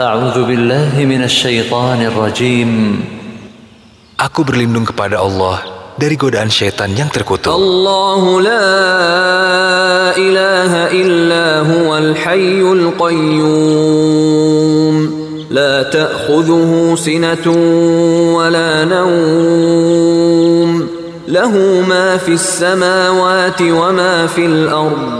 أعوذ بالله من الشيطان الرجيم Aku berlindung kepada Allah dari godaan syaitan yang terkutuk. الله لا إله إلا هو الحي القيوم لا تأخذه سنة ولا نوم له ما في السماوات وما في الأرض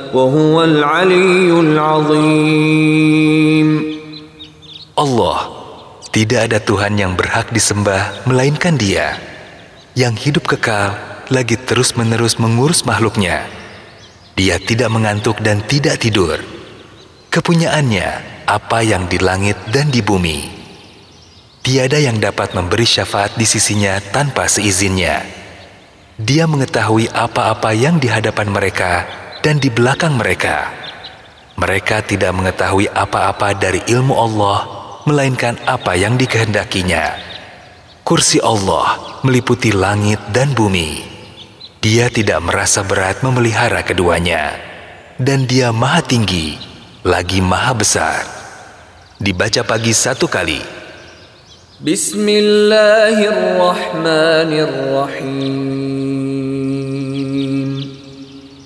وهو العلي العظيم Allah, tidak ada Tuhan yang berhak disembah melainkan Dia, yang hidup kekal lagi terus-menerus mengurus makhluknya. Dia tidak mengantuk dan tidak tidur. Kepunyaannya apa yang di langit dan di bumi. Tiada yang dapat memberi syafaat di sisinya tanpa seizinnya. Dia mengetahui apa-apa yang di hadapan mereka dan di belakang mereka. Mereka tidak mengetahui apa-apa dari ilmu Allah, melainkan apa yang dikehendakinya. Kursi Allah meliputi langit dan bumi. Dia tidak merasa berat memelihara keduanya, dan Dia Maha Tinggi, lagi Maha Besar. Dibaca pagi satu kali. Bismillahirrahmanirrahim.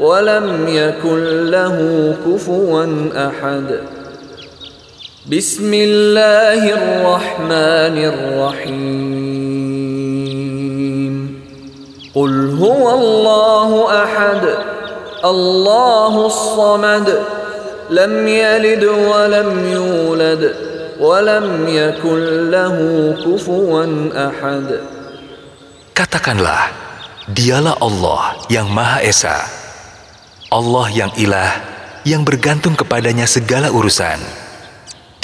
ولم يكن له كفوا أحد. بسم الله الرحمن الرحيم. قل هو الله أحد الله الصمد لم يلد ولم يولد ولم يكن له كفوا أحد. Katakanlah, dialah Allah yang Maha Esa. Allah yang ilah, yang bergantung kepadanya segala urusan.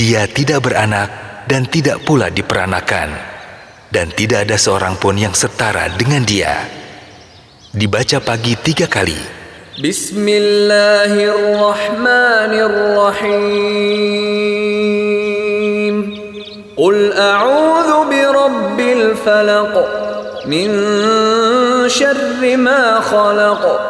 Dia tidak beranak dan tidak pula diperanakan, dan tidak ada seorang pun yang setara dengan dia. Dibaca pagi tiga kali. Bismillahirrahmanirrahim. Qul a'udzu birabbil falak. min syarri ma khalaq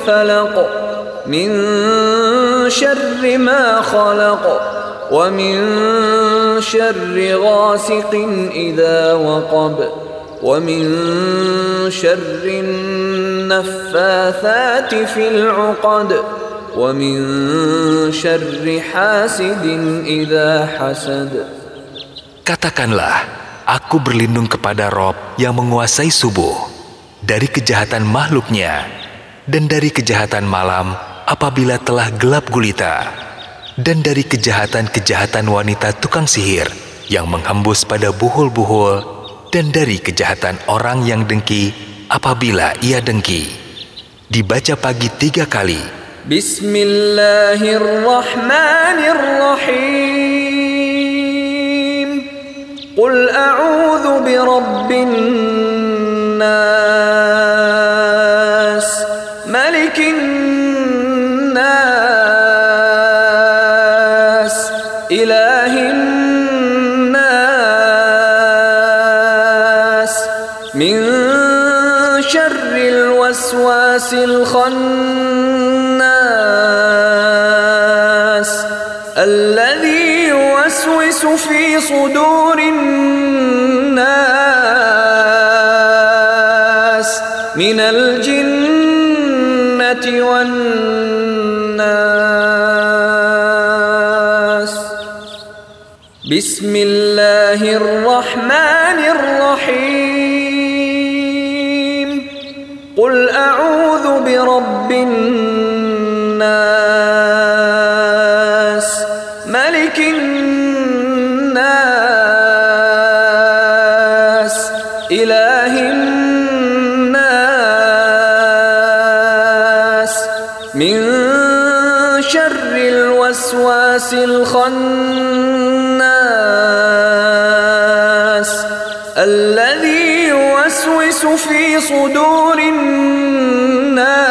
الفلق من شر ما خلق ومن شر غاسق إذا وقب ومن شر النفاثات في العقد ومن شر حاسد إذا حسد Katakanlah, aku berlindung kepada Rob yang menguasai subuh, dari kejahatan makhluknya, dan dari kejahatan malam apabila telah gelap gulita, dan dari kejahatan-kejahatan wanita tukang sihir yang menghembus pada buhul-buhul dan dari kejahatan orang yang dengki apabila ia dengki. Dibaca pagi tiga kali. Bismillahirrahmanirrahim. Qul a'udhu birabbin nas, النَّاسِ الْخَنَّاسِ الَّذِي يُوَسْوِسُ فِي صُدُورِ النَّاسِ مِنَ الْجِنَّةِ وَالنَّاسِ الناس ملك الناس إله الناس. من شر الوسواس الخناس الذي يوسوس في صدور الناس.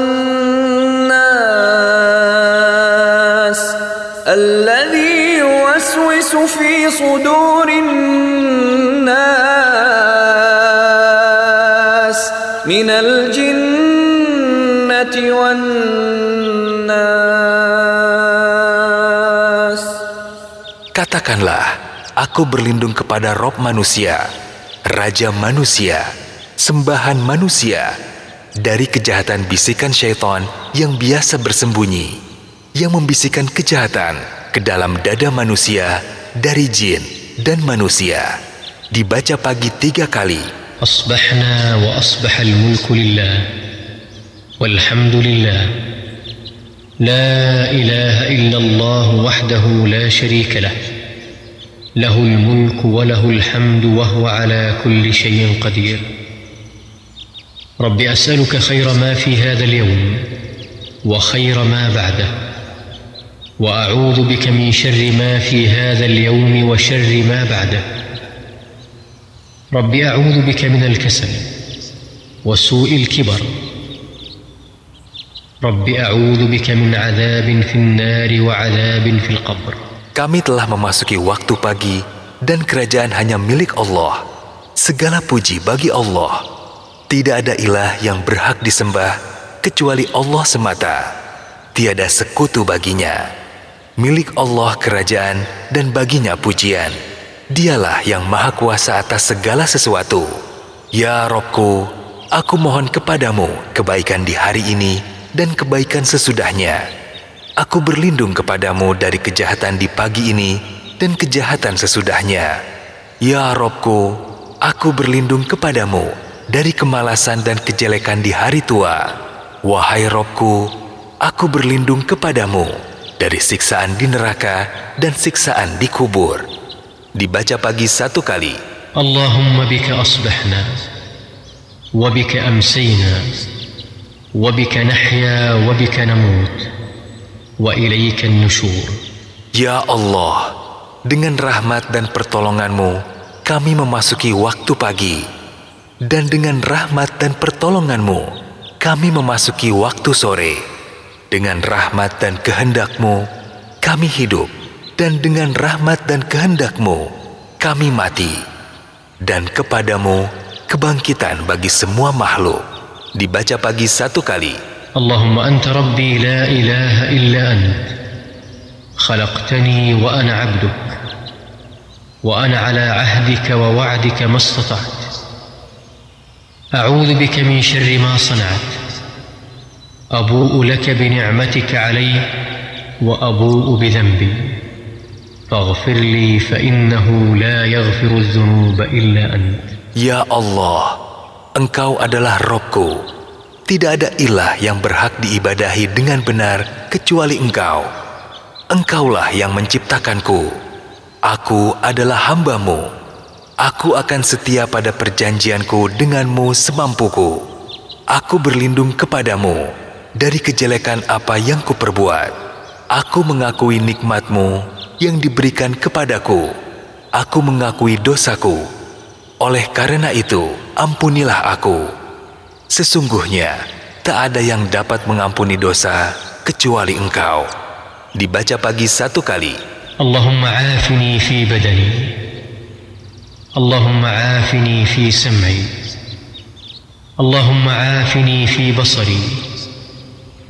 صدور الناس من الجنة والناس Katakanlah, aku berlindung kepada Rob manusia, Raja manusia, sembahan manusia, dari kejahatan bisikan syaitan yang biasa bersembunyi, yang membisikkan kejahatan ke dalam dada manusia dari jin dan manusia. Dibaca pagi tiga kali. أصبحنا وأصبح الملك لله والحمد لله لا إله إلا الله وحده لا شريك له له الملك وله الحمد وهو على كل شيء قدير رب أسألك خير ما في هذا اليوم وخير ما بعده وأعوذ بك من شر ما في هذا اليوم وشر ما بعده رب أعوذ بك من الكسل وسوء الكبر رب أعوذ بك من عذاب في النار وعذاب في القبر Kami telah memasuki waktu pagi dan kerajaan hanya milik Allah. Segala puji bagi Allah. Tidak ada ilah yang berhak disembah kecuali Allah semata. Tiada sekutu baginya. Milik Allah kerajaan dan baginya pujian. Dialah yang maha kuasa atas segala sesuatu. Ya Robku, aku mohon kepadamu kebaikan di hari ini dan kebaikan sesudahnya. Aku berlindung kepadamu dari kejahatan di pagi ini dan kejahatan sesudahnya. Ya Robku, aku berlindung kepadamu dari kemalasan dan kejelekan di hari tua. Wahai Robku, aku berlindung kepadamu dari siksaan di neraka dan siksaan di kubur. Dibaca pagi satu kali. Allahumma bika asbahna, wa bika amsayna, nahya, wa namut, wa ilayka nushur. Ya Allah, dengan rahmat dan pertolonganmu, kami memasuki waktu pagi. Dan dengan rahmat dan pertolonganmu, kami memasuki waktu sore. Dengan rahmat dan kehendakmu, kami hidup. Dan dengan rahmat dan kehendakmu, kami mati. Dan kepadamu kebangkitan bagi semua makhluk. Dibaca pagi satu kali. اللهم أنت ربي لا إله إلا أنت خلقتني وأنا عبدك وأنا على عهدك ووعدك ما استطعت أعوذ بك من شر ما صنعت أبوء لك بنعمتك علي وأبوء بذنبي فاغفر لي فإنه لا يغفر الذنوب إلا أنت Ya Allah, Engkau adalah Robku. Tidak ada ilah yang berhak diibadahi dengan benar kecuali Engkau. Engkaulah yang menciptakanku. Aku adalah hambamu. Aku akan setia pada perjanjianku denganmu semampuku. Aku berlindung kepadamu dari kejelekan apa yang kuperbuat. Aku mengakui nikmatmu yang diberikan kepadaku. Aku mengakui dosaku. Oleh karena itu, ampunilah aku. Sesungguhnya, tak ada yang dapat mengampuni dosa kecuali engkau. Dibaca pagi satu kali. Allahumma afini fi badani. Allahumma afini fi sam'i. Allahumma afini fi basari.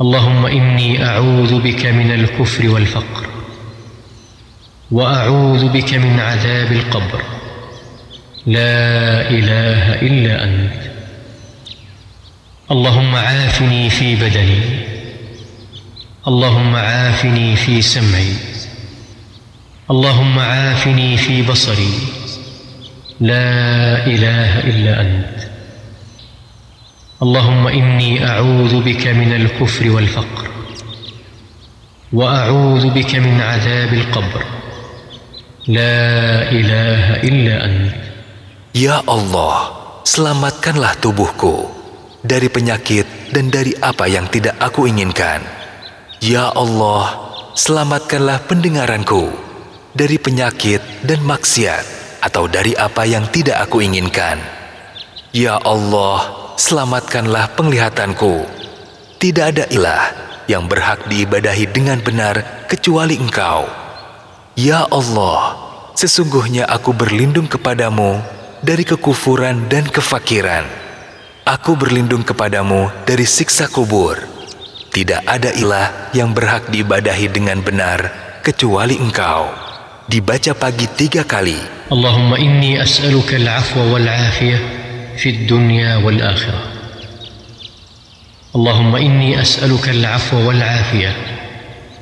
اللهم إني أعوذ بك من الكفر والفقر وأعوذ بك من عذاب القبر. لا إله إلا أنت. اللهم عافني في بدني اللهم عافني في سمعي اللهم عافني في بصري. لا إله إلا أنت. اللهم اني اعوذ بك من الكفر والفقر واعوذ بك من عذاب القبر لا اله الا انت Ya Allah, selamatkanlah tubuhku dari penyakit dan dari apa yang tidak aku inginkan. Ya Allah, selamatkanlah pendengaranku dari penyakit dan maksiat atau dari apa yang tidak aku inginkan. Ya Allah, selamatkanlah penglihatanku. Tidak ada ilah yang berhak diibadahi dengan benar kecuali Engkau. Ya Allah, sesungguhnya aku berlindung kepadamu dari kekufuran dan kefakiran. Aku berlindung kepadamu dari siksa kubur. Tidak ada ilah yang berhak diibadahi dengan benar kecuali Engkau dibaca pagi tiga kali. Allahumma inni as'aluka al-afwa wal-afiyah في الدنيا والآخرة. اللهم إني أسألك العفو والعافية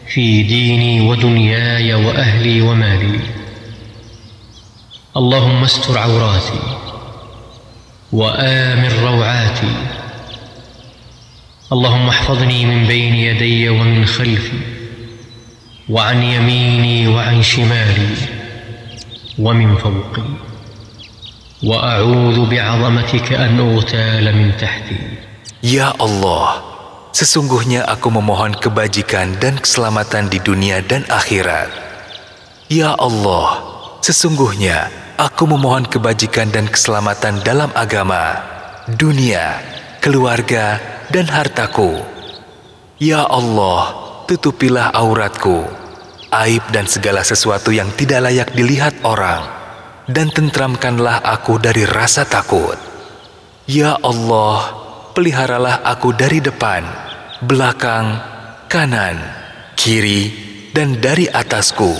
في ديني ودنياي وأهلي ومالي. اللهم استر عوراتي وآمن روعاتي. اللهم احفظني من بين يدي ومن خلفي وعن يميني وعن شمالي ومن فوقي. واعوذ بعظمتك ان اغتال من تحتي Ya Allah, sesungguhnya aku memohon kebajikan dan keselamatan di dunia dan akhirat. Ya Allah, sesungguhnya aku memohon kebajikan dan keselamatan dalam agama, dunia, keluarga, dan hartaku. Ya Allah, tutupilah auratku, aib dan segala sesuatu yang tidak layak dilihat orang, dan tentramkanlah aku dari rasa takut. Ya Allah, peliharalah aku dari depan, belakang, kanan, kiri, dan dari atasku.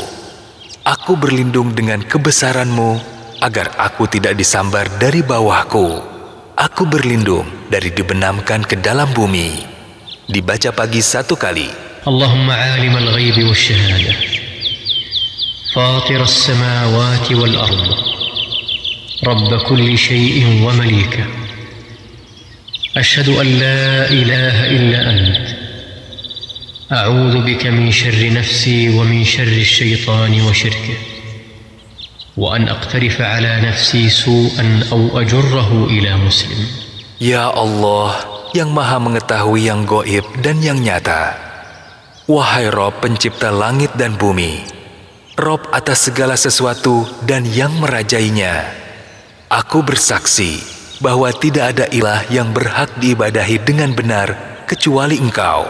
Aku berlindung dengan kebesaranmu agar aku tidak disambar dari bawahku. Aku berlindung dari dibenamkan ke dalam bumi. Dibaca pagi satu kali. Allahumma alimal ghaibi wasyahadah. فاطر السماوات والأرض. رب كل شيء ومليكه أشهد أن لا إله إلا أنت. أعوذ بك من شر نفسي ومن شر الشيطان وشركه. وأن أقترف على نفسي سوءا أو أجره إلى مسلم. Ya Allah yang maha mengetahui yang goib dan yang nyata. Wahai Rob pencipta langit dan bumi, Rob atas segala sesuatu dan yang merajainya. Aku bersaksi bahwa tidak ada ilah yang berhak diibadahi dengan benar kecuali engkau.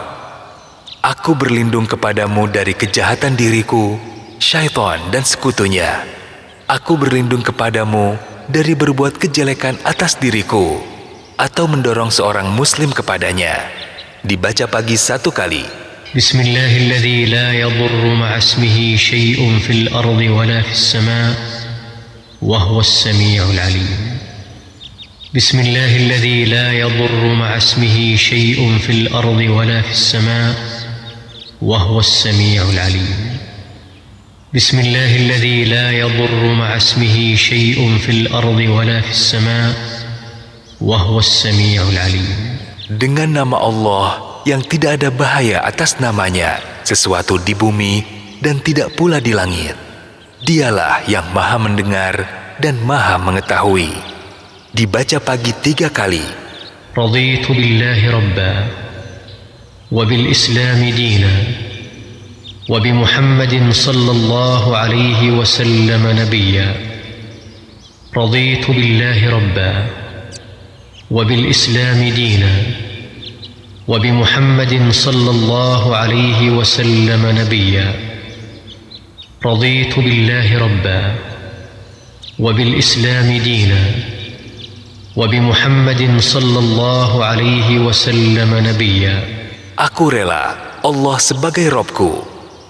Aku berlindung kepadamu dari kejahatan diriku, syaitan dan sekutunya. Aku berlindung kepadamu dari berbuat kejelekan atas diriku atau mendorong seorang muslim kepadanya. Dibaca pagi satu kali. بسم الله الذي لا يضر مع اسمه شيء في الأرض ولا في السماء وهو السميع العليم. بسم الله الذي لا يضر مع اسمه شيء في الأرض ولا في السماء وهو السميع العليم. بسم الله الذي لا يضر مع اسمه شيء في الأرض ولا في السماء وهو السميع العليم. Dengan nama Allah yang tidak ada bahaya atas namanya, sesuatu di bumi dan tidak pula di langit. Dialah yang maha mendengar dan maha mengetahui. Dibaca pagi tiga kali. رضيت بالله ربا وبالإسلام دينا وبمحمد صلى الله عليه وسلم نبيا رضيت بالله ربا وبالإسلام دينا وبمحمد صلى الله عليه وسلم نبيا رضيت بالله ربا وبالإسلام دينا وبمحمد صلى الله عليه وسلم نبيا Aku rela Allah sebagai Robku,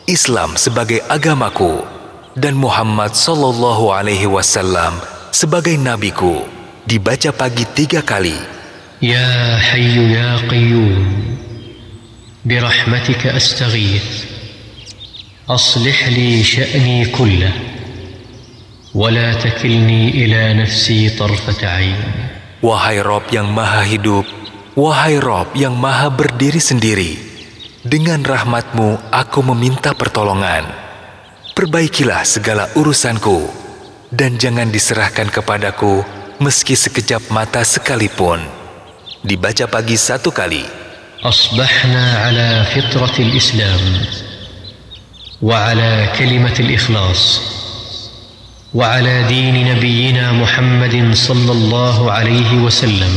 Islam sebagai agamaku, dan Muhammad Sallallahu Alaihi Wasallam sebagai nabiku. Dibaca pagi tiga kali. يا حي يا قيوم برحمتك استغيث اصلح لي شاني كله ولا تكلني الى نفسي طرفه عين Wahai Rob yang maha hidup, wahai Rob yang maha berdiri sendiri, dengan rahmatmu aku meminta pertolongan. Perbaikilah segala urusanku, dan jangan diserahkan kepadaku meski sekejap mata sekalipun. Dibaca pagi satu kali. اصبحنا على فطره الاسلام وعلى كلمه الاخلاص وعلى دين نبينا محمد صلى الله عليه وسلم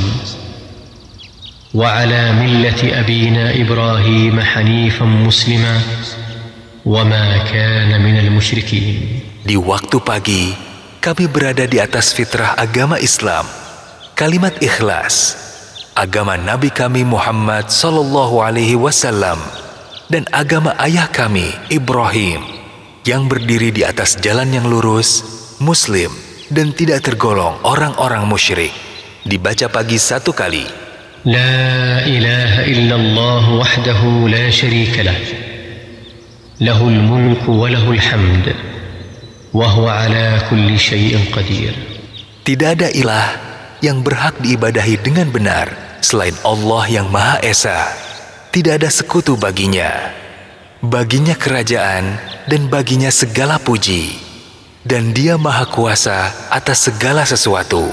وعلى مله ابينا ابراهيم حنيفا مسلما وما كان من المشركين Di waktu pagi, kami berada di atas fitrah agama Islam, kalimat ikhlas, agama Nabi kami Muhammad Sallallahu Alaihi Wasallam dan agama ayah kami Ibrahim yang berdiri di atas jalan yang lurus, muslim, dan tidak tergolong orang-orang musyrik. Dibaca pagi satu kali. La ilaha illallah wahdahu la syarika lah. Lahul mulku wa lahul hamd. Wa huwa ala kulli syai'in qadir. Tidak ada ilah yang berhak diibadahi dengan benar selain Allah yang Maha Esa, tidak ada sekutu baginya. Baginya kerajaan dan baginya segala puji. Dan dia maha kuasa atas segala sesuatu.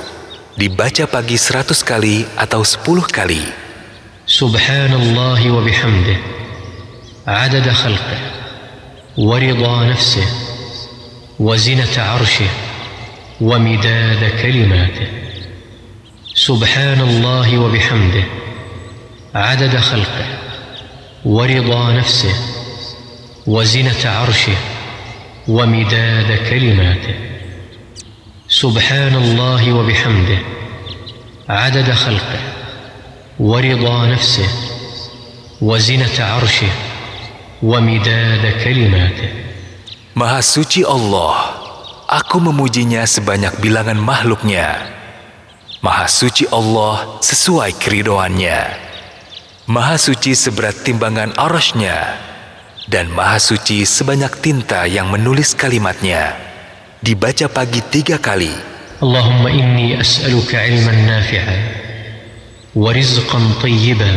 Dibaca pagi seratus kali atau sepuluh kali. Subhanallah wa bihamdih. Adada khalqih. Warida nafsih. Wazinata arshih. Wa midada. سبحان الله وبحمده عدد خلقه ورضا نفسه وزنه عرشه ومداد كلماته سبحان الله وبحمده عدد خلقه ورضا نفسه وزنه عرشه ومداد كلماته Maha suci Allah, aku memujinya sebanyak bilangan makhluknya. Maha suci Allah sesuai keridoannya. Maha suci seberat timbangan arasnya dan maha suci sebanyak tinta yang menulis kalimatnya. Dibaca pagi tiga kali. Allahumma inni as'aluka ilman nafi'a wa tayyiba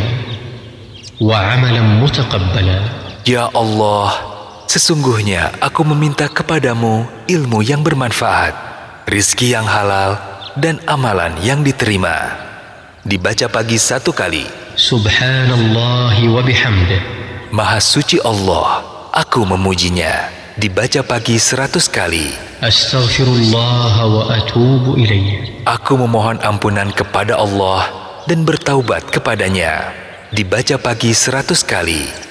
wa amalan mutakabbala. Ya Allah, sesungguhnya aku meminta kepadamu ilmu yang bermanfaat, rizki yang halal, dan amalan yang diterima. Dibaca pagi satu kali. Subhanallah wa bihamdih. Maha suci Allah, aku memujinya. Dibaca pagi seratus kali. Astaghfirullah wa atubu ilaih. Aku memohon ampunan kepada Allah dan bertaubat kepadanya. Dibaca pagi seratus kali.